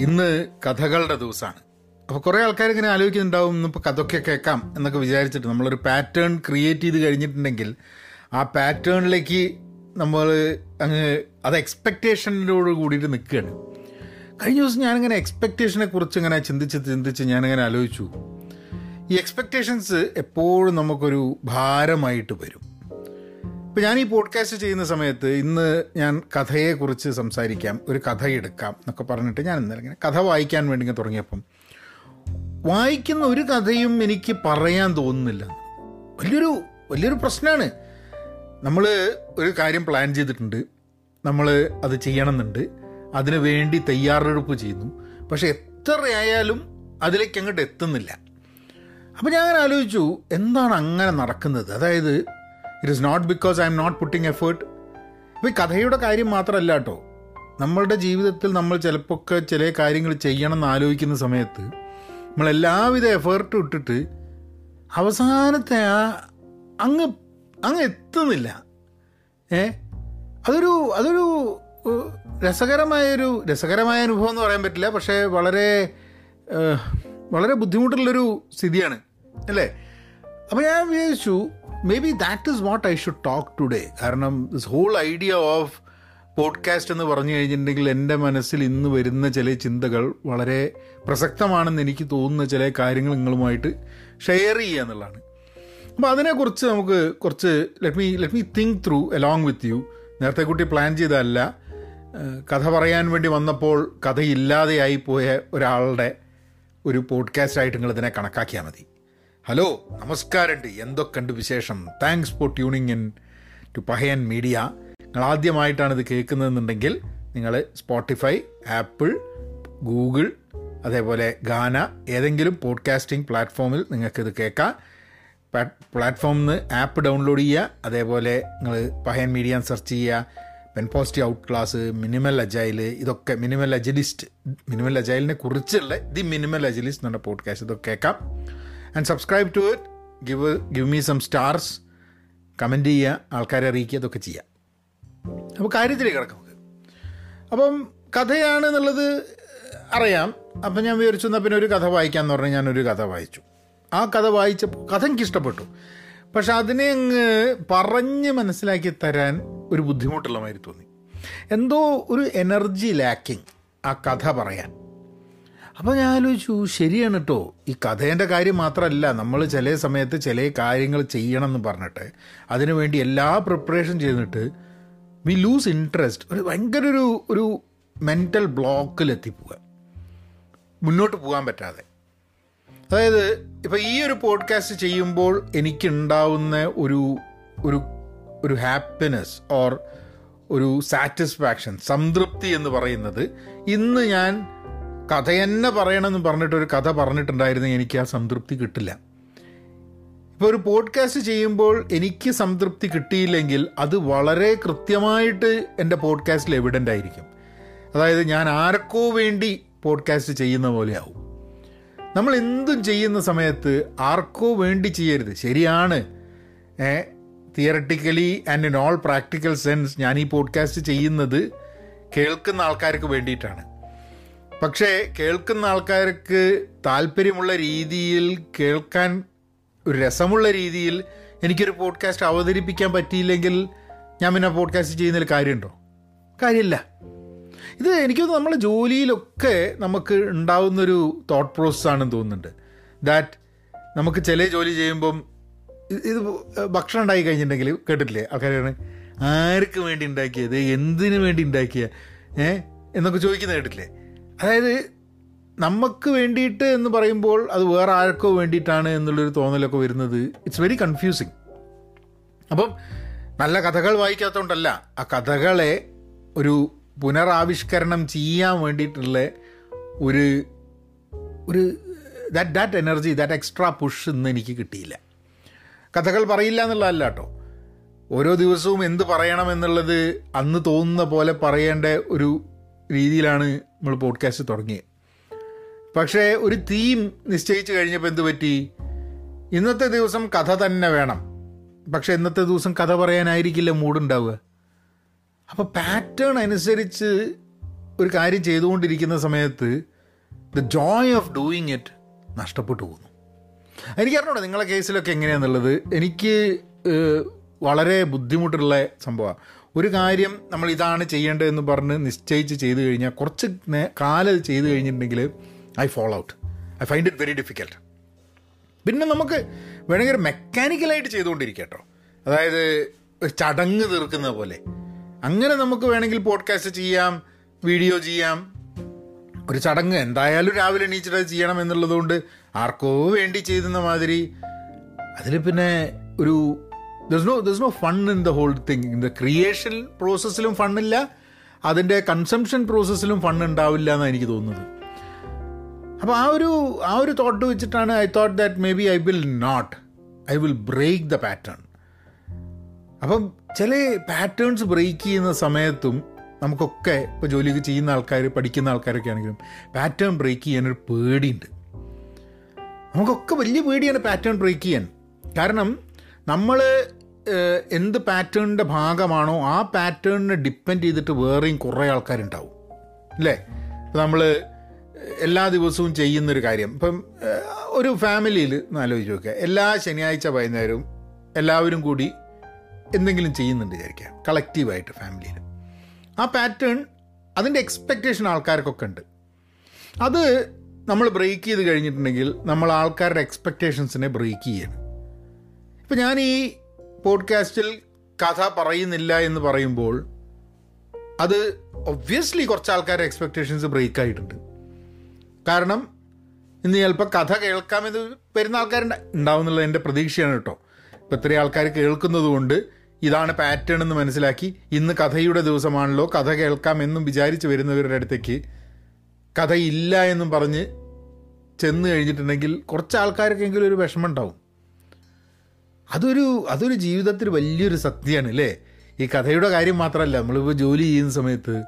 ഇന്ന് കഥകളുടെ ദിവസമാണ്. അപ്പോൾ കുറേ ആൾക്കാർ ഇങ്ങനെ ആലോചിക്കുന്നുണ്ടാവും ഇന്നിപ്പോൾ കഥയൊക്കെ കേൾക്കാം എന്നൊക്കെ വിചാരിച്ചിട്ട് നമ്മളൊരു പാറ്റേൺ ക്രിയേറ്റ് ചെയ്ത് കഴിഞ്ഞിട്ടുണ്ടെങ്കിൽ ആ പാറ്റേണിലേക്ക് നമ്മൾ അങ്ങ് അത് എക്സ്പെക്റ്റേഷനോട് കൂടിയിട്ട് നിൽക്കുകയാണ്. കഴിഞ്ഞ ദിവസം ഞാനിങ്ങനെ എക്സ്പെക്റ്റേഷനെ കുറിച്ച് ഇങ്ങനെ ചിന്തിച്ച് ചിന്തിച്ച് ഞാനിങ്ങനെ ആലോചിച്ചു. ഈ എക്സ്പെക്റ്റേഷൻസ് എപ്പോഴും നമുക്കൊരു ഭാരമായിട്ട് വരും. ഇപ്പം ഞാൻ ഈ പോഡ്കാസ്റ്റ് ചെയ്യുന്ന സമയത്ത് ഇന്ന് ഞാൻ കഥയെക്കുറിച്ച് സംസാരിക്കാം. ഒരു കഥ എടുക്കാം എന്നൊക്കെ പറഞ്ഞിട്ട് ഞാൻ ഇന്നലെ ഇങ്ങനെ കഥ വായിക്കാൻ വേണ്ടി ഇങ്ങനെ തുടങ്ങിയപ്പം വായിക്കുന്ന ഒരു കഥയും എനിക്ക് പറയാൻ തോന്നുന്നില്ല. വലിയൊരു വലിയൊരു പ്രശ്നമാണ് നമ്മൾ ഒരു കാര്യം പ്ലാൻ ചെയ്തിട്ടുണ്ട്. നമ്മൾ അത് ചെയ്യണമെന്നുണ്ട്. അതിനു വേണ്ടി തയ്യാറെടുപ്പ് ചെയ്യുന്നു. പക്ഷെ എത്രയായാലും അതിലേക്ക് അങ്ങോട്ട് എത്തുന്നില്ല. അപ്പോൾ ഞാൻ അങ്ങനെ ആലോചിച്ചു എന്താണ് അങ്ങനെ നടക്കുന്നത്? അതായത് it is not because I am not putting effort ഇപ്പോൾ ഈ കഥയുടെ കാര്യം മാത്രമല്ല കേട്ടോ. നമ്മളുടെ ജീവിതത്തിൽ നമ്മൾ ചിലപ്പോൾ ചില കാര്യങ്ങൾ ചെയ്യണം എന്ന് ആലോചിക്കുന്ന സമയത്ത് നമ്മൾ എല്ലാവിധ എഫേർട്ടും ഇട്ടിട്ട് അവസാനത്തെ ആ അങ്ങ് അങ്ങ് എത്തുന്നില്ല. ഏ? അതൊരു അതൊരു രസകരമായൊരു രസകരമായ അനുഭവം എന്ന് പറയാൻ പറ്റില്ല. പക്ഷേ വളരെ വളരെ ബുദ്ധിമുട്ടുള്ളൊരു സ്ഥിതിയാണ്. അല്ലേ? അപ്പോൾ ഞാൻ വിചാരിച്ചു maybe that is what I should talk today കാരണം this whole idea of podcast എന്ന് പറഞ്ഞു കഴിഞ്ഞിട്ടുണ്ടെങ്കിൽ എന്റെ മനസ്സിൽ ഇന്ന് വരുന്ന ചില ചിന്തകൾ വളരെ പ്രസക്തമാണെന്ന് എനിക്ക് തോന്നുന്ന ചില കാര്യങ്ങൾ നിങ്ങളുമായിട്ട് ഷെയർ ചെയ്യുക എന്നുള്ളതാണ്. അപ്പോൾ അതിനെക്കുറിച്ച് നമുക്ക് കുറച്ച് let me let me think through along with you നേരത്തെ കുട്ടി പ്ലാൻ ചെയ്തതല്ല. കഥ പറയാൻ വേണ്ടി വന്നപ്പോൾ കഥയില്ലാതെയായി പോയ ഒരാളുടെ ഒരു പോഡ്കാസ്റ്റ് ആയിട്ട് നിങ്ങൾ ഇതിനെ കണക്കാക്കിയാൽ മതി. ഹലോ നമസ്കാരമുണ്ട്. എന്തൊക്കെയുണ്ട് വിശേഷം? Thanks for tuning in to Pahayan media നിങ്ങൾ ആദ്യമായിട്ടാണ് ഇത് കേൾക്കുന്നതെന്നുണ്ടെങ്കിൽ നിങ്ങൾ സ്പോട്ടിഫൈ ആപ്പിൾ ഗൂഗിൾ അതേപോലെ ഗാന ഏതെങ്കിലും പോഡ്കാസ്റ്റിംഗ് പ്ലാറ്റ്ഫോമിൽ നിങ്ങൾക്കിത് കേൾക്കാം. പ്ലാറ്റ്ഫോമിൽ നിന്ന് ആപ്പ് ഡൗൺലോഡ് ചെയ്യുക. അതേപോലെ നിങ്ങൾ പഹയൻ മീഡിയ സെർച്ച് ചെയ്യുക. Pen positive out class minimal agile ഇതൊക്കെ മിനിമൽ അജലിസ്റ്റ് മിനിമൽ അജൈലിനെ കുറിച്ചുള്ള ദി മിനിമൽ അജലിസ്റ്റ് എന്നുള്ള പോഡ്കാസ്റ്റ് ഇതൊക്കെ കേൾക്കാം. And subscribe to it give give me some stars comment ചെയ്യുക ആൾക്കാരെ അറിയിക്കുക ഇതൊക്കെ ചെയ്യുക. അപ്പോൾ കാര്യത്തിലേക്ക് കിടക്കാം നമുക്ക്. അപ്പം കഥയാണ് എന്നുള്ളത് അറിയാം. അപ്പം ഞാൻ വിചാരിച്ചു എന്നാൽ പിന്നെ ഒരു കഥ വായിക്കാമെന്ന് പറഞ്ഞാൽ ഞാനൊരു കഥ വായിച്ചു. ആ കഥ വായിച്ചപ്പോൾ കഥ എനിക്ക് ഇഷ്ടപ്പെട്ടു പക്ഷെ അതിനെ അങ്ങ് പറഞ്ഞ് മനസ്സിലാക്കി തരാൻ ഒരു ബുദ്ധിമുട്ടുള്ള മാതിരി തോന്നി. എന്തോ ഒരു എനർജി ലാക്കിങ് ആ കഥ പറയാൻ. അപ്പോൾ ഞാൻ ആലോചിച്ചു ശരിയാണ് കേട്ടോ ഈ കഥേന്റെ കാര്യം മാത്രമല്ല നമ്മൾ ചില സമയത്ത് ചില കാര്യങ്ങൾ ചെയ്യണം എന്ന് പറഞ്ഞിട്ട് അതിനുവേണ്ടി എല്ലാ പ്രിപ്പറേഷൻ ചെയ്തിട്ട് വി ലൂസ് ഇൻട്രസ്റ്റ് ഒരു ഭയങ്കര ഒരു ഒരു മെന്റൽ ബ്ലോക്കിലെത്തിപ്പോവുക മുന്നോട്ട് പോകാൻ പറ്റാതെ. അതായത് ഇപ്പം ഈ ഒരു പോഡ്കാസ്റ്റ് ചെയ്യുമ്പോൾ എനിക്കുണ്ടാവുന്ന ഒരു ഒരു ഒരു ഹാപ്പിനെസ് ഓർ ഒരു സാറ്റിസ്ഫാക്ഷൻ സംതൃപ്തി എന്ന് പറയുന്നത് ഇന്ന് ഞാൻ കഥ തന്നെ പറയണമെന്ന് പറഞ്ഞിട്ട് ഒരു കഥ പറഞ്ഞിട്ടുണ്ടായിരുന്നെങ്കിൽ എനിക്ക് ആ സംതൃപ്തി കിട്ടില്ല. ഇപ്പോൾ ഒരു പോഡ്കാസ്റ്റ് ചെയ്യുമ്പോൾ എനിക്ക് സംതൃപ്തി കിട്ടിയില്ലെങ്കിൽ അത് വളരെ കൃത്യമായിട്ട് എന്റെ പോഡ്കാസ്റ്റിൽ എവിഡന്റ് ആയിരിക്കും. അതായത് ഞാൻ ആർക്കോ വേണ്ടി പോഡ്കാസ്റ്റ് ചെയ്യുന്ന പോലെയാവും. നമ്മൾ എന്തും ചെയ്യുന്ന സമയത്ത് ആർക്കോ വേണ്ടി ചെയ്യരുത്. ശരിയാണ്. Theoretically and in all practical sense ഞാൻ ഈ പോഡ്കാസ്റ്റ് ചെയ്യുന്നത് കേൾക്കുന്ന ആൾക്കാർക്ക് വേണ്ടിയിട്ടാണ്. പക്ഷേ കേൾക്കുന്ന ആൾക്കാർക്ക് താല്പര്യമുള്ള രീതിയിൽ കേൾക്കാൻ ഒരു രസമുള്ള രീതിയിൽ എനിക്കൊരു പോഡ്കാസ്റ്റ് അവതരിപ്പിക്കാൻ പറ്റിയില്ലെങ്കിൽ ഞാൻ പിന്നെ പോഡ്കാസ്റ്റ് ചെയ്യുന്നതിൽ കാര്യമുണ്ടോ? കാര്യമില്ല. ഇത് എനിക്കൊന്ന് നമ്മുടെ ജോലിയിലൊക്കെ നമുക്ക് ഉണ്ടാവുന്നൊരു തോട്ട് പ്രോസസ് ആണെന്ന് തോന്നുന്നുണ്ട്. ദാറ്റ് നമുക്ക് ചില ജോലി ചെയ്യുമ്പം ഇത് ഭക്ഷണം ഉണ്ടാക്കി കഴിഞ്ഞിട്ടുണ്ടെങ്കിൽ കേട്ടിട്ടില്ലേ? ആൾക്കാരാണ് ആർക്ക് വേണ്ടി ഉണ്ടാക്കിയത്? എന്തിനു വേണ്ടി ഉണ്ടാക്കിയ? ഏ? എന്നൊക്കെ ചോദിക്കുന്നത് കേട്ടിട്ടില്ലേ? അതായത് നമുക്ക് വേണ്ടിയിട്ട് എന്ന് പറയുമ്പോൾ അത് വേറെ ആർക്കോ വേണ്ടിയിട്ടാണ് എന്നുള്ളൊരു തോന്നലൊക്കെ വരുന്നത്. ഇറ്റ്സ് വെരി കൺഫ്യൂസിങ് അപ്പം നല്ല കഥകൾ വായിക്കാത്തതുകൊണ്ടല്ല ആ കഥകളെ ഒരു പുനരാവിഷ്കരണം ചെയ്യാൻ വേണ്ടിയിട്ടുള്ള ഒരു ഒരു that that energy that extra push ഇന്ന് എനിക്ക് കിട്ടിയില്ല. കഥകൾ പറയില്ല എന്നുള്ളതല്ല കേട്ടോ. ഓരോ ദിവസവും എന്ത് പറയണം എന്നുള്ളത് അന്ന് തോന്നുന്ന പോലെ പറയേണ്ട ഒരു രീതിയിലാണ് നമ്മൾ പോഡ്കാസ്റ്റ് തുടങ്ങിയത്. പക്ഷേ ഒരു തീം നിശ്ചയിച്ചു കഴിഞ്ഞപ്പോൾ എന്ത് പറ്റി? ഇന്നത്തെ ദിവസം കഥ തന്നെ വേണം. പക്ഷെ ഇന്നത്തെ ദിവസം കഥ പറയാനായിരിക്കില്ല മൂഡുണ്ടാവുക. അപ്പോൾ പാറ്റേൺ അനുസരിച്ച് ഒരു കാര്യം ചെയ്തുകൊണ്ടിരിക്കുന്ന സമയത്ത് the joy of doing it നഷ്ടപ്പെട്ടു പോകുന്നു. എനിക്കറിഞ്ഞൂടെ നിങ്ങളെ കേസിലൊക്കെ എങ്ങനെയാണെന്നുള്ളത് എനിക്ക് വളരെ ബുദ്ധിമുട്ടുള്ള സംഭവമാണ് ഒരു കാര്യം നമ്മൾ ഇതാണ് ചെയ്യേണ്ടതെന്ന് പറഞ്ഞ് നിശ്ചയിച്ച് ചെയ്തു കഴിഞ്ഞാൽ കുറച്ച് കാലം ചെയ്തു കഴിഞ്ഞിട്ടുണ്ടെങ്കിൽ I follow out I find it very difficult പിന്നെ നമുക്ക് വേണമെങ്കിൽ മെക്കാനിക്കലായിട്ട് ചെയ്തുകൊണ്ടിരിക്കുക കേട്ടോ അതായത് ചടങ്ങ് തീർക്കുന്ന പോലെ. അങ്ങനെ നമുക്ക് വേണമെങ്കിൽ പോഡ്കാസ്റ്റ് ചെയ്യാം വീഡിയോ ചെയ്യാം. ഒരു ചടങ്ങ് എന്തായാലും രാവിലെ എണീച്ചിട്ട് അത് ചെയ്യണം എന്നുള്ളതുകൊണ്ട് ആർക്കോ വേണ്ടി ചെയ്യുന്ന മാതിരി. അതിൽ പിന്നെ ഒരു does no does no fun in the whole thing in the creation പ്രോസസ്സിലും ഫണ്ണില്ല അതിന്റെ കൺസംഷൻ പ്രോസസ്സിലും ഫൺ ഉണ്ടാവില്ല എന്നാണ് എനിക്ക് തോന്നുന്നത്. അപ്പോൾ ആ ഒരു ആ ഒരു തോട്ട് വെച്ചിട്ടാണ് I thought that maybe I will not I will break the pattern അപ്പം ചില പാറ്റേൺസ് ബ്രേക്ക് ചെയ്യുന്ന സമയത്തും നമുക്കൊക്കെ ഇപ്പോൾ ജോലിയൊക്കെ ചെയ്യുന്ന ആൾക്കാർ പഠിക്കുന്ന ആൾക്കാരൊക്കെ ആണെങ്കിലും പാറ്റേൺ ബ്രേക്ക് ചെയ്യാനൊരു പേടിയുണ്ട്. നമുക്കൊക്കെ വലിയ പേടിയാണ് പാറ്റേൺ ബ്രേക്ക് ചെയ്യാൻ. കാരണം നമ്മൾ എന്ത് പാറ്റേണിന്റെ ഭാഗമാണോ ആ പാറ്റേണിനെ ഡിപ്പെൻഡ് ചെയ്തിട്ട് വേറെയും കുറേ ആൾക്കാരുണ്ടാവും. അല്ലേ? നമ്മൾ എല്ലാ ദിവസവും ചെയ്യുന്നൊരു കാര്യം. ഇപ്പം ഒരു ഫാമിലിയിൽ ആലോചിച്ച് നോക്കുക. എല്ലാ ശനിയാഴ്ച വൈകുന്നേരവും എല്ലാവരും കൂടി എന്തെങ്കിലും ചെയ്യുന്നുണ്ട് വിചാരിക്കാം കളക്റ്റീവായിട്ട് ഫാമിലിയിൽ ആ പാറ്റേൺ അതിന്റെ എക്സ്പെക്റ്റേഷൻ ആൾക്കാർക്കൊക്കെ ഉണ്ട്. അത് നമ്മൾ ബ്രേക്ക് ചെയ്ത് കഴിഞ്ഞിട്ടുണ്ടെങ്കിൽ നമ്മൾ ആൾക്കാരുടെ എക്സ്പെക്റ്റേഷൻസിനെ ബ്രേക്ക് ചെയ്യണം. ഇപ്പം ഞാൻ ഈ പോഡ്കാസ്റ്റിൽ കഥ പറയുന്നില്ല എന്ന് പറയുമ്പോൾ അത് ഒബ്വിയസ്ലി കുറച്ച് ആൾക്കാരുടെ എക്സ്പെക്റ്റേഷൻസ് ബ്രേക്ക് ആയിട്ടുണ്ട്. കാരണം ഇന്ന് ചിലപ്പോൾ കഥ കേൾക്കാമെന്ന് വരുന്ന ആൾക്കാരുണ്ട് ഉണ്ടാവും എന്നുള്ളത് എന്റെ പ്രതീക്ഷയാണ് കേട്ടോ. ഇപ്പം ഇത്രയും ആൾക്കാർ കേൾക്കുന്നത് കൊണ്ട് ഇതാണ് പാറ്റേൺ എന്ന് മനസ്സിലാക്കി ഇന്ന് കഥയുടെ ദിവസമാണല്ലോ കഥ കേൾക്കാമെന്നും വിചാരിച്ച് വരുന്നവരുടെ അടുത്തേക്ക് കഥയില്ല എന്നും പറഞ്ഞ് ചെന്ന് കഴിഞ്ഞിട്ടുണ്ടെങ്കിൽ കുറച്ച് ആൾക്കാർക്കെങ്കിലും ഒരു വിഷമം ഉണ്ടാവും. അതൊരു അതൊരു ജീവിതത്തിൽ വലിയൊരു സത്യമാണ് അല്ലേ? ഈ കഥയുടെ കാര്യം മാത്രമല്ല നമ്മളിപ്പോൾ ജോലി ചെയ്യുന്ന സമയത്ത്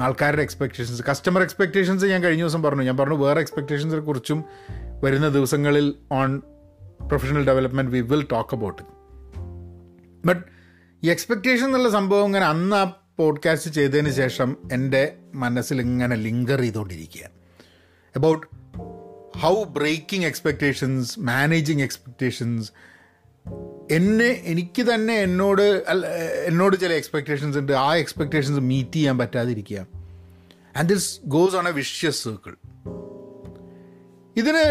ആൾക്കാരുടെ എക്സ്പെക്റ്റേഷൻസ് കസ്റ്റമർ എക്സ്പെക്റ്റേഷൻസ് ഞാൻ കഴിഞ്ഞ ദിവസം പറഞ്ഞു. ഞാൻ പറഞ്ഞു വേറെ എക്സ്പെക്റ്റേഷൻസിനെ കുറിച്ചും വരുന്ന ദിവസങ്ങളിൽ on professional development we will talk about but ഈ എക്സ്പെക്റ്റേഷൻ എന്നുള്ള സംഭവം ഇങ്ങനെ അന്ന് ആ പോഡ്കാസ്റ്റ് ചെയ്തതിന് ശേഷം എന്റെ മനസ്സിൽ ഇങ്ങനെ ലിങ്കർ ചെയ്തുകൊണ്ടിരിക്കുക about how breaking expectations managing expectations എന്നെ എനിക്ക് തന്നെ എന്നോട് എന്നോട് ചില എക്സ്പെക്റ്റേഷൻസ് ഉണ്ട്. ആ എക്സ്പെക്റ്റേഷൻസ് മീറ്റ് ചെയ്യാൻ പറ്റാതിരിക്കുക. And this goes on a vicious circle ഇതിന്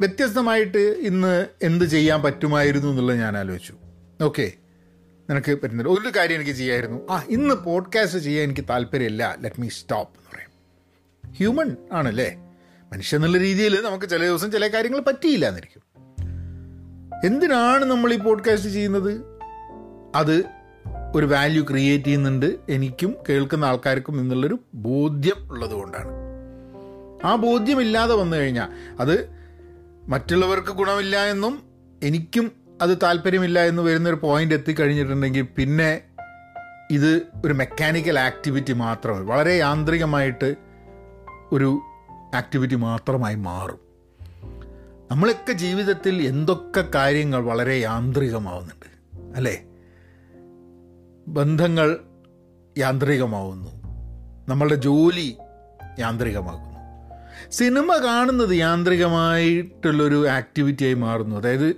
വ്യത്യസ്തമായിട്ട് ഇന്ന് എന്ത് ചെയ്യാൻ പറ്റുമായിരുന്നു എന്നുള്ളത് ഞാൻ ആലോചിച്ചു. ഓക്കെ നിനക്ക് പറ്റുന്നില്ല ഒരു കാര്യം എനിക്ക് ചെയ്യായിരുന്നു. ആ ഇന്ന് പോഡ്കാസ്റ്റ് ചെയ്യാൻ എനിക്ക് താല്പര്യമില്ല. ലെറ്റ് മീ സ്റ്റോപ്പ് എന്ന് പറയും. ഹ്യൂമൻ ആണല്ലേ? മനുഷ്യ എന്നുള്ള രീതിയിൽ നമുക്ക് ചില ദിവസം ചില കാര്യങ്ങൾ പറ്റിയില്ല എന്നിരിക്കും. എന്തിനാണ് നമ്മൾ ഈ പോഡ്കാസ്റ്റ് ചെയ്യുന്നത്? അത് ഒരു വാല്യൂ ക്രിയേറ്റ് ചെയ്യുന്നുണ്ട്. എനിക്കും കേൾക്കുന്ന ആൾക്കാർക്കും എന്നുള്ളൊരു ബോധ്യം ഉള്ളത് കൊണ്ടാണ്. ആ ബോധ്യമില്ലാതെ വന്നു കഴിഞ്ഞാൽ അത് മറ്റുള്ളവർക്ക് ഗുണമില്ല എന്നും എനിക്കും അത് താല്പര്യമില്ല എന്ന് വരുന്നൊരു പോയിന്റ് എത്തിക്കഴിഞ്ഞിട്ടുണ്ടെങ്കിൽ പിന്നെ ഇത് ഒരു മെക്കാനിക്കൽ ആക്ടിവിറ്റി മാത്രമേ വളരെ യാന്ത്രികമായിട്ട് ഒരു ആക്ടിവിറ്റി മാത്രമായി മാറും. നമ്മളൊക്കെ ജീവിതത്തിൽ എന്തൊക്കെ കാര്യങ്ങൾ വളരെ യാന്ത്രികമാവുന്നുണ്ട് അല്ലേ? ബന്ധങ്ങൾ യാന്ത്രികമാവുന്നു. നമ്മളുടെ ജോലി യാന്ത്രികമാകുന്നു. സിനിമ കാണുന്നത് യാന്ത്രികമായിട്ടുള്ളൊരു ആക്ടിവിറ്റിയായി മാറുന്നു. അതായത്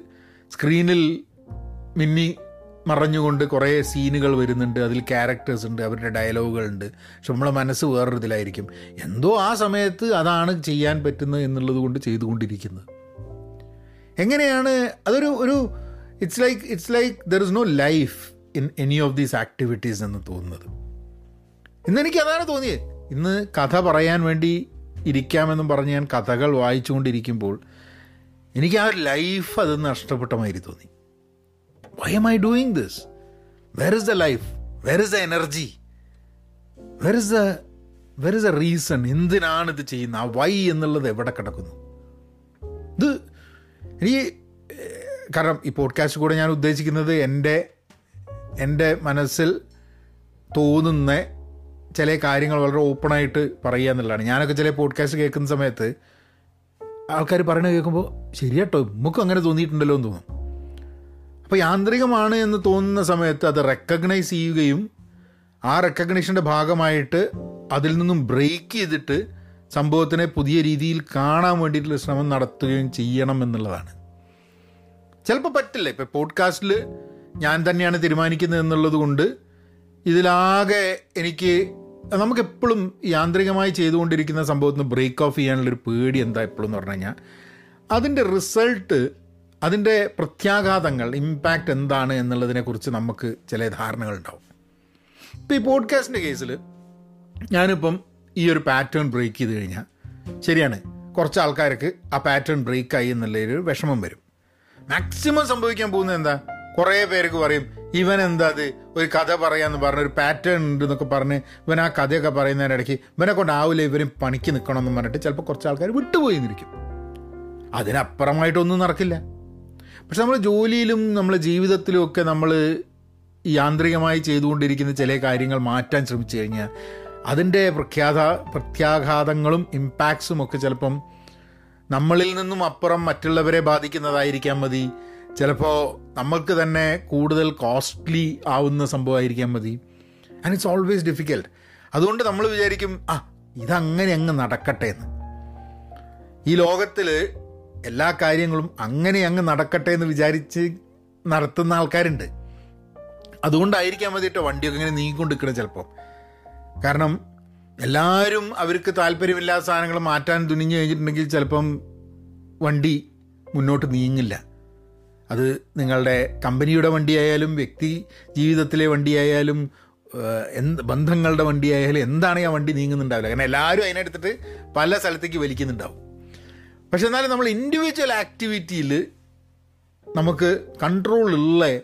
സ്ക്രീനിൽ മിന്നി മറഞ്ഞുകൊണ്ട് കുറേ സീനുകൾ വരുന്നുണ്ട് അതിൽ ക്യാരക്ടേഴ്സ് ഉണ്ട് അവരുടെ ഡയലോഗുകളുണ്ട് പക്ഷെ നമ്മളെ മനസ്സ് വേറൊരു ഇതിലായിരിക്കും എന്തോ ആ സമയത്ത് അതാണ് ചെയ്യാൻ പറ്റുന്നത് എന്നുള്ളത് കൊണ്ട് ചെയ്തുകൊണ്ടിരിക്കുന്നത്. എങ്ങനെയാണ് അതൊരു ഒരു it's like it's like there is no life in any of these activities എന്ന് തോന്നുന്നത്. ഇന്ന് എനിക്ക് അതാണ് തോന്നിയത് ഇന്ന് കഥ പറയാൻ വേണ്ടി ഇരിക്കാമെന്നും പറഞ്ഞ് ഞാൻ കഥകൾ വായിച്ചുകൊണ്ടിരിക്കുമ്പോൾ എനിക്ക് ആ ലൈഫ് അത് നഷ്ടപ്പെട്ട മാതിരി തോന്നി. Why am I doing this where is the life where is the energy where is the where is a reason എന്തിനാണ് ഇത് ചെയ്യുന്നത്? ആ വൈ എന്നുള്ളത് എവിടെ കിടക്കുന്നു? എനിക്ക് കാരണം ഈ പോഡ്കാസ്റ്റ് കൂടെ ഞാൻ ഉദ്ദേശിക്കുന്നത് എന്റെ എന്റെ മനസ്സിൽ തോന്നുന്ന ചില കാര്യങ്ങൾ വളരെ ഓപ്പണായിട്ട് പറയുക എന്നുള്ളതാണ്. ഞാനൊക്കെ ചില പോഡ്കാസ്റ്റ് കേൾക്കുന്ന സമയത്ത് ആൾക്കാർ പറയുന്നത് കേൾക്കുമ്പോൾ ശരിയാട്ടോ നമുക്കും അങ്ങനെ തോന്നിയിട്ടുണ്ടല്ലോ എന്ന് തോന്നും. അപ്പോൾ യാന്ത്രികമാണ് എന്ന് തോന്നുന്ന സമയത്ത് അത് റെക്കഗ്നൈസ് ചെയ്യുകയും ആ റെക്കഗ്നേഷന്റെ ഭാഗമായിട്ട് അതിൽ നിന്നും ബ്രേക്ക് ചെയ്തിട്ട് സംഭവത്തിനെ പുതിയ രീതിയിൽ കാണാൻ വേണ്ടിയിട്ടുള്ള ശ്രമം നടത്തുകയും ചെയ്യണം എന്നുള്ളതാണ്. ചിലപ്പോൾ പറ്റില്ല. ഇപ്പം പോഡ്കാസ്റ്റിൽ ഞാൻ തന്നെയാണ് തീരുമാനിക്കുന്നത് എന്നുള്ളത് കൊണ്ട് ഇതിലാകെ എനിക്ക് നമുക്കെപ്പോഴും യാന്ത്രികമായി ചെയ്തുകൊണ്ടിരിക്കുന്ന സംഭവത്തിന് ബ്രേക്ക് ഓഫ് ചെയ്യാനുള്ളൊരു പേടി എന്താ എപ്പോഴും എന്ന് പറഞ്ഞു കഴിഞ്ഞാൽ അതിന്റെ റിസൾട്ട് അതിന്റെ പ്രത്യാഘാതങ്ങൾ ഇമ്പാക്റ്റ് എന്താണ് എന്നുള്ളതിനെക്കുറിച്ച് നമുക്ക് ചില ധാരണകളുണ്ടാവും ഇപ്പോൾ ഈ പോഡ്കാസ്റ്റിന്റെ കേസിൽ ഞാനിപ്പം ഈ ഒരു പാറ്റേൺ ബ്രേക്ക് ചെയ്ത് കഴിഞ്ഞാൽ ശരിയാണ്. കുറച്ച് ആൾക്കാർക്ക് ആ പാറ്റേൺ ബ്രേക്കായി എന്നുള്ളൊരു വിഷമം വരും. മാക്സിമം സംഭവിക്കാൻ പോകുന്നത് എന്താ? കുറേ പേർക്ക് പറയും ഇവൻ എന്താ അത് ഒരു കഥ പറയാന്ന് പറഞ്ഞ ഒരു പാറ്റേൺ ഉണ്ട് എന്നൊക്കെ പറഞ്ഞ് ഇവൻ ആ കഥയൊക്കെ പറയുന്നതിനിടയ്ക്ക് ഇവനെ കൊണ്ടാവില്ല ഇവരും പണിക്ക് നിൽക്കണമെന്ന് പറഞ്ഞിട്ട് ചിലപ്പോൾ കുറച്ച് ആൾക്കാർ വിട്ടുപോയി നിൽക്കും അതിനപ്പുറമായിട്ടൊന്നും നടക്കില്ല. പക്ഷെ നമ്മൾ ജോലിയിലും നമ്മളെ ജീവിതത്തിലും ഒക്കെ നമ്മൾ യാന്ത്രികമായി ചെയ്തുകൊണ്ടിരിക്കുന്ന ചില കാര്യങ്ങൾ മാറ്റാൻ ശ്രമിച്ചു കഴിഞ്ഞാൽ അതിന്റെ പ്രഖ്യാത പ്രത്യാഘാതങ്ങളും ഇമ്പാക്ട്സും ഒക്കെ ചിലപ്പം നമ്മളിൽ നിന്നും അപ്പുറം മറ്റുള്ളവരെ ബാധിക്കുന്നതായിരിക്കാം മതി. ചിലപ്പോൾ നമ്മൾക്ക് തന്നെ കൂടുതൽ കോസ്റ്റ്ലി ആവുന്ന സംഭവമായിരിക്കാം മതി. ആൻഡ് ഇറ്റ്സ് ഓൾവേസ് ഡിഫിക്കൽട്ട് അതുകൊണ്ട് നമ്മൾ വിചാരിക്കും ആ ഇതങ്ങനെ അങ്ങ് നടക്കട്ടെ എന്ന്. ഈ ലോകത്തിൽ എല്ലാ കാര്യങ്ങളും അങ്ങനെ അങ്ങ് നടക്കട്ടെ എന്ന് വിചാരിച്ച് നടത്തുന്ന ആൾക്കാരുണ്ട്. അതുകൊണ്ടായിരിക്കാൻ കേട്ടോ വണ്ടിയൊക്കെ ഇങ്ങനെ നീങ്ങിക്കൊണ്ടിരിക്കണം ചിലപ്പോൾ കാരണം എല്ലാവരും അവർക്ക് താല്പര്യമില്ലാത്ത സാധനങ്ങൾ മാറ്റാൻ തുനിഞ്ഞു കഴിഞ്ഞിട്ടുണ്ടെങ്കിൽ ചിലപ്പം വണ്ടി മുന്നോട്ട് നീങ്ങില്ല അത് നിങ്ങളുടെ കമ്പനിയുടെ വണ്ടിയായാലും വ്യക്തി ജീവിതത്തിലെ വണ്ടിയായാലും എന്ത് ബന്ധങ്ങളുടെ വണ്ടിയായാലും എന്താണ് ആ വണ്ടി നീങ്ങുന്നുണ്ടാവില്ല. കാരണം എല്ലാവരും അതിനെടുത്തിട്ട് പല സ്ഥലത്തേക്ക് വലിക്കുന്നുണ്ടാവും. പക്ഷെ എന്നാലും നമ്മൾ ഇൻഡിവിജ്വൽ ആക്ടിവിറ്റിയിൽ നമുക്ക് കൺട്രോളുള്ള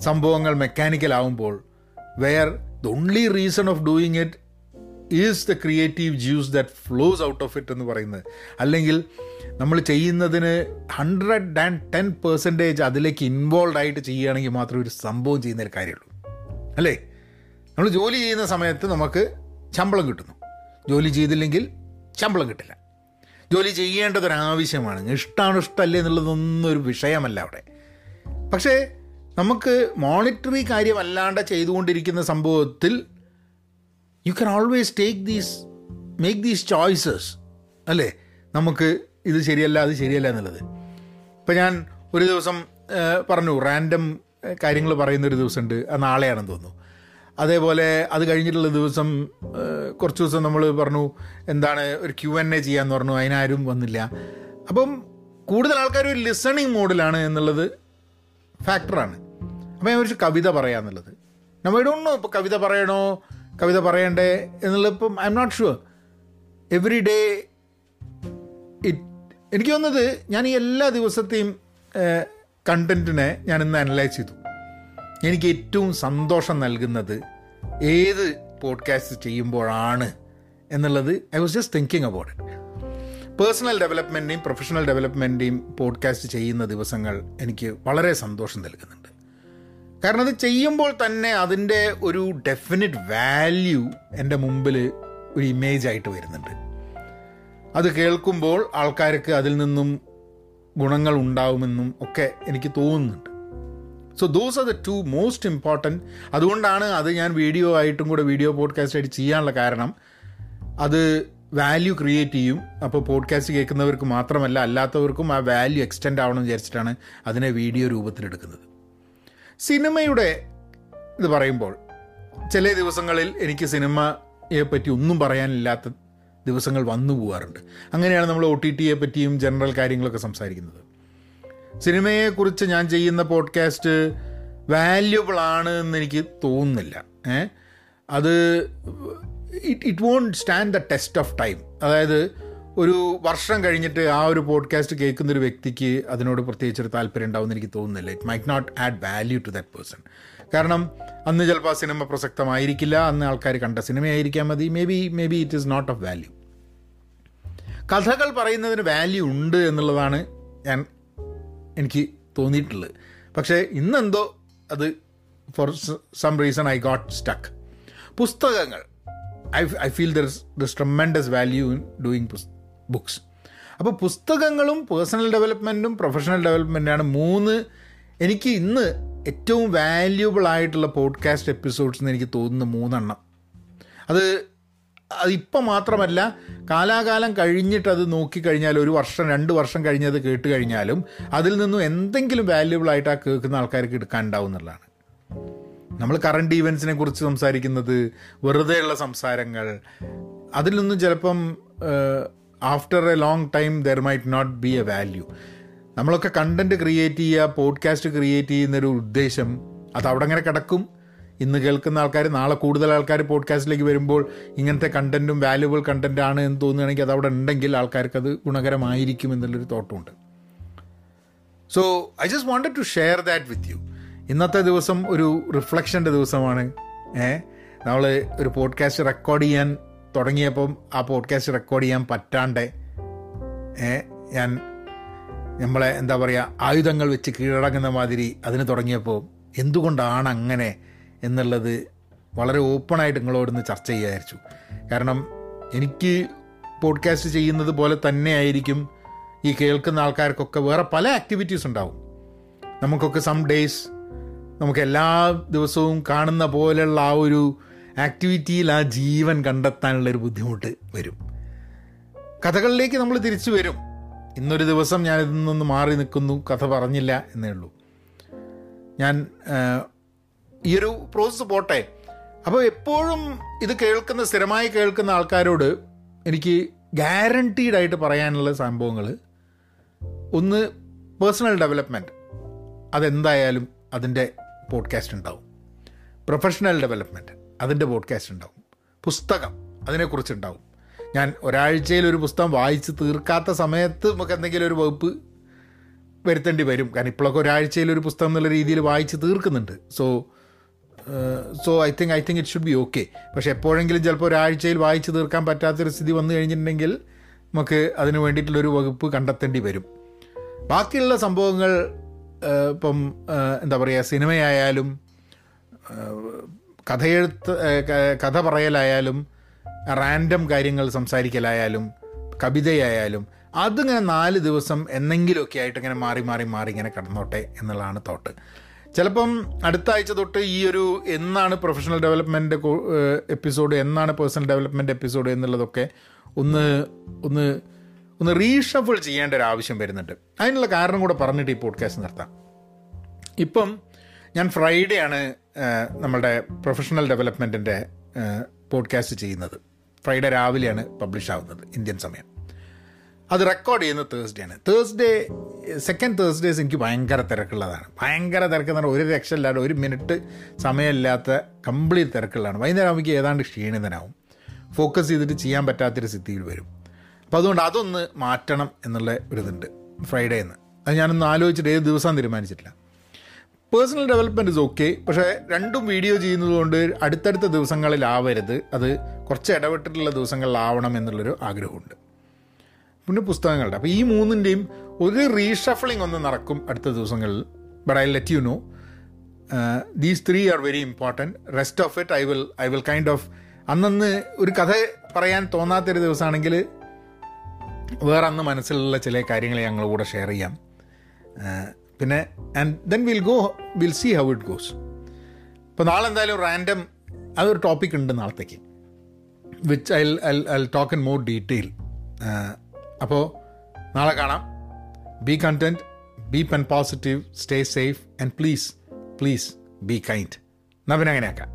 സംഭവങ്ങൾ മെക്കാനിക്കൽ ആവുമ്പോൾ where the only reason of doing it is the creative juice that flows out of it എന്ന് പറയുന്നത്. അല്ലെങ്കിൽ നമ്മൾ ചെയ്യുന്നതിന് ഹൺഡ്രഡ് ആൻഡ് ടെൻ പെർസെന്റേജ് അതിലേക്ക് ഇൻവോൾവ് ആയിട്ട് ചെയ്യുകയാണെങ്കിൽ മാത്രമേ ഒരു സംഭവം ചെയ്യുന്ന ഒരു കാര്യമുള്ളൂ. അല്ലേ? നമ്മൾ ജോലി ചെയ്യുന്ന സമയത്ത് നമുക്ക് ശമ്പളം കിട്ടുന്നു. ജോലി ചെയ്തില്ലെങ്കിൽ ശമ്പളം കിട്ടില്ല. ജോലി ചെയ്യേണ്ടതൊരാവശ്യമാണ് ഇഷ്ടമാണ് ഇഷ്ടമല്ലേ എന്നുള്ളതൊന്നും ഒരു വിഷയമല്ല അവിടെ. പക്ഷേ നമുക്ക് മോണിറ്ററി കാര്യമല്ലാണ്ട് ചെയ്തുകൊണ്ടിരിക്കുന്ന സംഭവത്തിൽ you can always take these make these choices അല്ലേ? നമുക്ക് ഇത് ശരിയല്ല അത് ശരിയല്ല എന്നുള്ളത്. ഇപ്പം ഞാൻ ഒരു ദിവസം പറഞ്ഞു റാൻഡം കാര്യങ്ങൾ പറയുന്ന ഒരു ദിവസമുണ്ട്. അത് നാളെയാണെന്ന് തോന്നുന്നു. അതേപോലെ അത് കഴിഞ്ഞിട്ടുള്ള ദിവസം കുറച്ച് ദിവസം നമ്മൾ പറഞ്ഞു എന്താണ് ഒരു ക്യു എൻ എ ചെയ്യാന്ന് പറഞ്ഞു. അതിനാരും വന്നില്ല. അപ്പം കൂടുതൽ ആൾക്കാർ ഒരു ലിസണിങ് മോഡിലാണ് എന്നുള്ളത് ഫാക്ടറാണ് അപ്പോൾ ഞാൻ ഒരു കവിത പറയാന്നുള്ളത്. നമ്മൾ ഇടണോ ഇപ്പോൾ കവിത പറയണോ കവിത പറയണ്ടേ എന്നുള്ളത് ഇപ്പം I am not sure every day it എനിക്ക് തോന്നുന്നത് ഞാൻ ഈ എല്ലാ ദിവസത്തെയും കണ്ടന്റിനെ ഞാൻ ഇന്ന് അനലൈസ് ചെയ്തു. എനിക്ക് ഏറ്റവും സന്തോഷം നൽകുന്നത് ഏത് പോഡ്കാസ്റ്റ് ചെയ്യുമ്പോഴാണ് എന്നുള്ളത് I was just thinking about it personal ഡെവലപ്മെന്റിന്റെയും professional ഡെവലപ്മെന്റിന്റെയും പോഡ്കാസ്റ്റ് ചെയ്യുന്ന ദിവസങ്ങൾ എനിക്ക് വളരെ സന്തോഷം നൽകുന്നുണ്ട്. കാരണം അത് ചെയ്യുമ്പോൾ തന്നെ അതിന്റെ ഒരു ഡെഫിനറ്റ് വാല്യൂ എന്റെ മുമ്പിൽ ഒരു ഇമേജ് ആയിട്ട് വരുന്നുണ്ട്. അത് കേൾക്കുമ്പോൾ ആൾക്കാർക്ക് അതിൽ നിന്നും ഗുണങ്ങൾ ഉണ്ടാവുമെന്നും ഒക്കെ എനിക്ക് തോന്നുന്നുണ്ട്. So those are the two most important അതുകൊണ്ടാണ് അത് ഞാൻ വീഡിയോ ആയിട്ടും കൂടെ വീഡിയോ പോഡ്കാസ്റ്റ് ആയിട്ട് ചെയ്യാനുള്ള കാരണം. അത് വാല്യൂ ക്രിയേറ്റ് ചെയ്യും. അപ്പോൾ പോഡ്കാസ്റ്റ് കേൾക്കുന്നവർക്ക് മാത്രമല്ല അല്ലാത്തവർക്കും ആ വാല്യൂ എക്സ്റ്റെൻഡ് എന്ന് വിചാരിച്ചിട്ടാണ് അതിനെ വീഡിയോ രൂപത്തിലെടുക്കുന്നത് സിനിമയുടെ ഇത് പറയുമ്പോൾ ചില ദിവസങ്ങളിൽ എനിക്ക് സിനിമയെ പറ്റി ഒന്നും പറയാനില്ലാത്ത ദിവസങ്ങൾ വന്നു പോകാറുണ്ട് അങ്ങനെയാണ് നമ്മൾ ഒ ടി ടിയെ പറ്റിയും ജനറൽ കാര്യങ്ങളൊക്കെ സംസാരിക്കുന്നത്. സിനിമയെക്കുറിച്ച് ഞാൻ ചെയ്യുന്ന പോഡ്കാസ്റ്റ് വാല്യുബിൾ ആണ് എന്ന് എനിക്ക് തോന്നുന്നില്ല. ഏ? അത് it it won't stand the test of time അതായത് ഒരു വർഷം കഴിഞ്ഞിട്ട് ആ ഒരു പോഡ്കാസ്റ്റ് കേൾക്കുന്ന ഒരു വ്യക്തിക്ക് അതിനോട് പ്രത്യേകിച്ചൊരു താല്പര്യം ഉണ്ടാവുമെന്ന് എനിക്ക് തോന്നുന്നില്ല. It might not add value to that person കാരണം അന്ന് ചിലപ്പോൾ ആ സിനിമ പ്രസക്തമായിരിക്കില്ല അന്ന് ആൾക്കാർ കണ്ട സിനിമയായിരിക്കാൻ മതി. Maybe maybe it is not of value കഥകൾ പറയുന്നതിന് വാല്യൂ ഉണ്ട് എന്നുള്ളതാണ് ഞാൻ എനിക്ക് തോന്നിയിട്ടുള്ളത്. പക്ഷേ ഇന്നെന്തോ അത് for some reason I got stuck പുസ്തകങ്ങൾ. I I feel there this tremendous value in doing books അപ്പോൾ പുസ്തകങ്ങളും പേഴ്സണൽ ഡെവലപ്മെന്റും പ്രൊഫഷണൽ ഡെവലപ്മെന്റാണ് മൂന്ന് എനിക്ക് ഇന്ന് ഏറ്റവും വാല്യൂബിൾ ആയിട്ടുള്ള പോഡ്കാസ്റ്റ് എപ്പിസോഡ്സ് എന്ന് എനിക്ക് തോന്നുന്ന മൂന്നെണ്ണം. അത് അതിപ്പം മാത്രമല്ല കാലാകാലം കഴിഞ്ഞിട്ട് അത് നോക്കിക്കഴിഞ്ഞാൽ ഒരു വർഷം രണ്ട് വർഷം കഴിഞ്ഞത് കേട്ട് കഴിഞ്ഞാലും അതിൽ നിന്നും എന്തെങ്കിലും വാല്യൂബിൾ ആയിട്ട് ആ കേൾക്കുന്ന ആൾക്കാർക്ക് എടുക്കാനുണ്ടാവും എന്നുള്ളതാണ്. നമ്മൾ കറണ്ട് ഈവൻസിനെ കുറിച്ച് സംസാരിക്കുന്നത് വെറുതെയുള്ള സംസാരങ്ങൾ. അതിൽ നിന്നും ചിലപ്പം after a long time there might not be a value നമ്മളൊക്കെ കണ്ടന്റ് ക്രിയേറ്റ് ചെയ്യുക പോഡ്കാസ്റ്റ് ക്രിയേറ്റ് ചെയ്യുന്നൊരു ഉദ്ദേശം അത് അവിടെ അങ്ങനെ കിടക്കും. ഇന്ന് കേൾക്കുന്ന ആൾക്കാർ നാളെ കൂടുതൽ ആൾക്കാർ പോഡ്കാസ്റ്റിലേക്ക് വരുമ്പോൾ ഇങ്ങനത്തെ കണ്ടന്റും വാല്യുബിൾ കണ്ടന്റാണ് എന്ന് തോന്നുകയാണെങ്കിൽ അത് അവിടെ ഉണ്ടെങ്കിൽ ആൾക്കാർക്ക് അത് ഗുണകരമായിരിക്കും എന്നുള്ളൊരു തോട്ടമുണ്ട്. So I just wanted to share that with you ഇന്നത്തെ ദിവസം ഒരു റിഫ്ലക്ഷന്റെ ദിവസമാണ്. ഏ? നമ്മൾ ഒരു പോഡ്കാസ്റ്റ് റെക്കോർഡ് ചെയ്യാൻ തുടങ്ങിയപ്പം ആ പോഡ്കാസ്റ്റ് റെക്കോർഡ് ചെയ്യാൻ പറ്റാണ്ട് ഏ? ഞാൻ നമ്മളെ എന്താ പറയുക ആയുധങ്ങൾ വെച്ച് കീഴടങ്ങുന്ന മാതിരി അതിന് തുടങ്ങിയപ്പോൾ എന്തുകൊണ്ടാണ് അങ്ങനെ എന്നുള്ളത് വളരെ ഓപ്പണായിട്ട് നിങ്ങളോടൊന്ന് ചർച്ച ചെയ്യായിരിച്ചു കാരണം എനിക്ക് പോഡ്കാസ്റ്റ് ചെയ്യുന്നത് പോലെ തന്നെ ആയിരിക്കും ഈ കേൾക്കുന്ന ആൾക്കാർക്കൊക്കെ വേറെ പല ആക്ടിവിറ്റീസ് ഉണ്ടാവും. നമുക്കൊക്കെ സം ഡേയ്സ് നമുക്ക് എല്ലാ ദിവസവും കാണുന്ന പോലെയുള്ള ആ ഒരു ആക്ടിവിറ്റിയിൽ ആ ജീവൻ കണ്ടെത്താനുള്ളൊരു ബുദ്ധിമുട്ട് വരും. കഥകളിലേക്ക് നമ്മൾ തിരിച്ചു വരും. ഇന്നൊരു ദിവസം ഞാൻ ഇതിൽ നിന്ന് മാറി നിൽക്കുന്നു. കഥ പറഞ്ഞില്ല എന്നേ ഉള്ളൂ. ഞാൻ ഈ ഒരു പ്രോസസ്സ് പോട്ടെ. അപ്പോൾ എപ്പോഴും ഇത് കേൾക്കുന്ന സ്ഥിരമായി കേൾക്കുന്ന ആൾക്കാരോട് എനിക്ക് ഗ്യാരണ്ടീഡ് ആയിട്ട് പറയാനുള്ള സംഭവങ്ങൾ. ഒന്ന് പേഴ്സണൽ ഡെവലപ്മെന്റ് അതെന്തായാലും അതിന്റെ പോഡ്കാസ്റ്റ് ഉണ്ടാവും. പ്രൊഫഷണൽ ഡെവലപ്മെന്റ് അതിന്റെ പോഡ്കാസ്റ്റ് ഉണ്ടാവും. പുസ്തകം അതിനെക്കുറിച്ചുണ്ടാവും ഞാൻ ഒരാഴ്ചയിൽ ഒരു പുസ്തകം വായിച്ച് തീർക്കാത്ത സമയത്ത് നമുക്ക് എന്തെങ്കിലും ഒരു വകുപ്പ് വരുത്തേണ്ടി വരും. കാരണം ഇപ്പോഴൊക്കെ ഒരാഴ്ചയിൽ ഒരു പുസ്തകം എന്നുള്ള രീതിയിൽ വായിച്ച് തീർക്കുന്നുണ്ട്. So so I think I think it should be okay പക്ഷേ എപ്പോഴെങ്കിലും ചിലപ്പോൾ ഒരാഴ്ചയിൽ വായിച്ച് തീർക്കാൻ പറ്റാത്തൊരു സ്ഥിതി വന്നു കഴിഞ്ഞിട്ടുണ്ടെങ്കിൽ നമുക്ക് അതിന് വേണ്ടിയിട്ടുള്ളൊരു വകുപ്പ് കണ്ടെത്തേണ്ടി വരും. ബാക്കിയുള്ള സംഭവങ്ങൾ ഇപ്പം എന്താ പറയുക സിനിമയായാലും കഥയെഴുത്ത് കഥ പറയലായാലും റാൻഡം കാര്യങ്ങൾ സംസാരിക്കലായാലും കവിതയായാലും അതിങ്ങനെ നാല് ദിവസം എന്നെങ്കിലുമൊക്കെ ആയിട്ട് ഇങ്ങനെ മാറി മാറി മാറി ഇങ്ങനെ കടന്നോട്ടെ എന്നുള്ളതാണ് തോട്ട് ചിലപ്പം അടുത്ത ആഴ്ച തൊട്ട് ഈ ഒരു എന്നാണ് പ്രൊഫഷണൽ ഡെവലപ്മെന്റ് എപ്പിസോഡ് എന്നാണ് പേഴ്സണൽ ഡെവലപ്മെന്റ് എപ്പിസോഡ് എന്നുള്ളതൊക്കെ ഒന്ന് ഒന്ന് ഒന്ന് റീഷഫിൾ ചെയ്യേണ്ട ഒരു ആവശ്യം വരുന്നുണ്ട്. അതിനുള്ള കാരണം കൂടെ പറഞ്ഞിട്ട് ഈ പോഡ്കാസ്റ്റ് നിർത്താം. ഇപ്പം ഞാൻ ഫ്രൈഡേ ആണ് നമ്മുടെ പ്രൊഫഷണൽ ഡെവലപ്മെന്റിന്റെ പോഡ്കാസ്റ്റ് ചെയ്യുന്നത്. ഫ്രൈഡേ രാവിലെയാണ് പബ്ലിഷ് ആവുന്നത് ഇന്ത്യൻ സമയം. അത് റെക്കോർഡ് ചെയ്യുന്നത് തേഴ്സ്ഡേ ആണ്. തേഴ്സ്ഡേ സെക്കൻഡ് തേഴ്സ്ഡേസ് എനിക്ക് ഭയങ്കര തിരക്കുള്ളതാണ്. ഭയങ്കര തിരക്കെന്ന് പറഞ്ഞാൽ ഒരു രക്ഷയില്ലാതെ ഒരു മിനിറ്റ് സമയമില്ലാത്ത കംപ്ലീറ്റ് തിരക്കുള്ളതാണ്. വൈകുന്നേരം ആകുമ്പോൾ ഏതാണ്ട് ക്ഷീണിതനാവും. ഫോക്കസ് ചെയ്തിട്ട് ചെയ്യാൻ പറ്റാത്തൊരു സ്ഥിതിയിൽ വരും. അപ്പോൾ അതുകൊണ്ട് അതൊന്ന് മാറ്റണം എന്നുള്ള ഒരിതുണ്ട് ഫ്രൈഡേ എന്ന് അത് ഞാനൊന്ന് ആലോചിച്ചിട്ട് ഏത് ദിവസം തീരുമാനിച്ചിട്ടില്ല. പേഴ്സണൽ ഡെവലപ്മെന്റ് ഇസ് ഓക്കെ പക്ഷേ രണ്ടും വീഡിയോ ചെയ്യുന്നതുകൊണ്ട് അടുത്തടുത്ത ദിവസങ്ങളിലാവരുത്. അത് കുറച്ച് ഇടപെട്ടിട്ടുള്ള ദിവസങ്ങളിലാവണം എന്നുള്ളൊരു ആഗ്രഹമുണ്ട്. പിന്നെ പുസ്തകങ്ങളുടെ. അപ്പോൾ ഈ മൂന്നിന്റെയും ഒരു റീഷഫിളിംഗ് ഒന്ന് നടക്കും അടുത്ത ദിവസങ്ങളിൽ. But I let you know these three are very important rest of it I will I will kind of അന്നന്ന് ഒരു കഥ പറയാൻ തോന്നാത്തൊരു ദിവസമാണെങ്കിൽ വേറെ അന്ന് മനസ്സിലുള്ള ചില കാര്യങ്ങൾ ഞങ്ങൾ കൂടെ ഷെയർ ചെയ്യാം. പിന്നെ and then will go will see how it goes ഇപ്പോൾ നാളെ എന്തായാലും റാൻഡം അതൊരു ടോപ്പിക് ഉണ്ട് നാളത്തേക്ക് which I I talk in more detail അപ്പോൾ നാളെ കാണാം. Be content be pen positive stay safe and please please be kind എന്നാൽ അങ്ങനെയാക്കാം.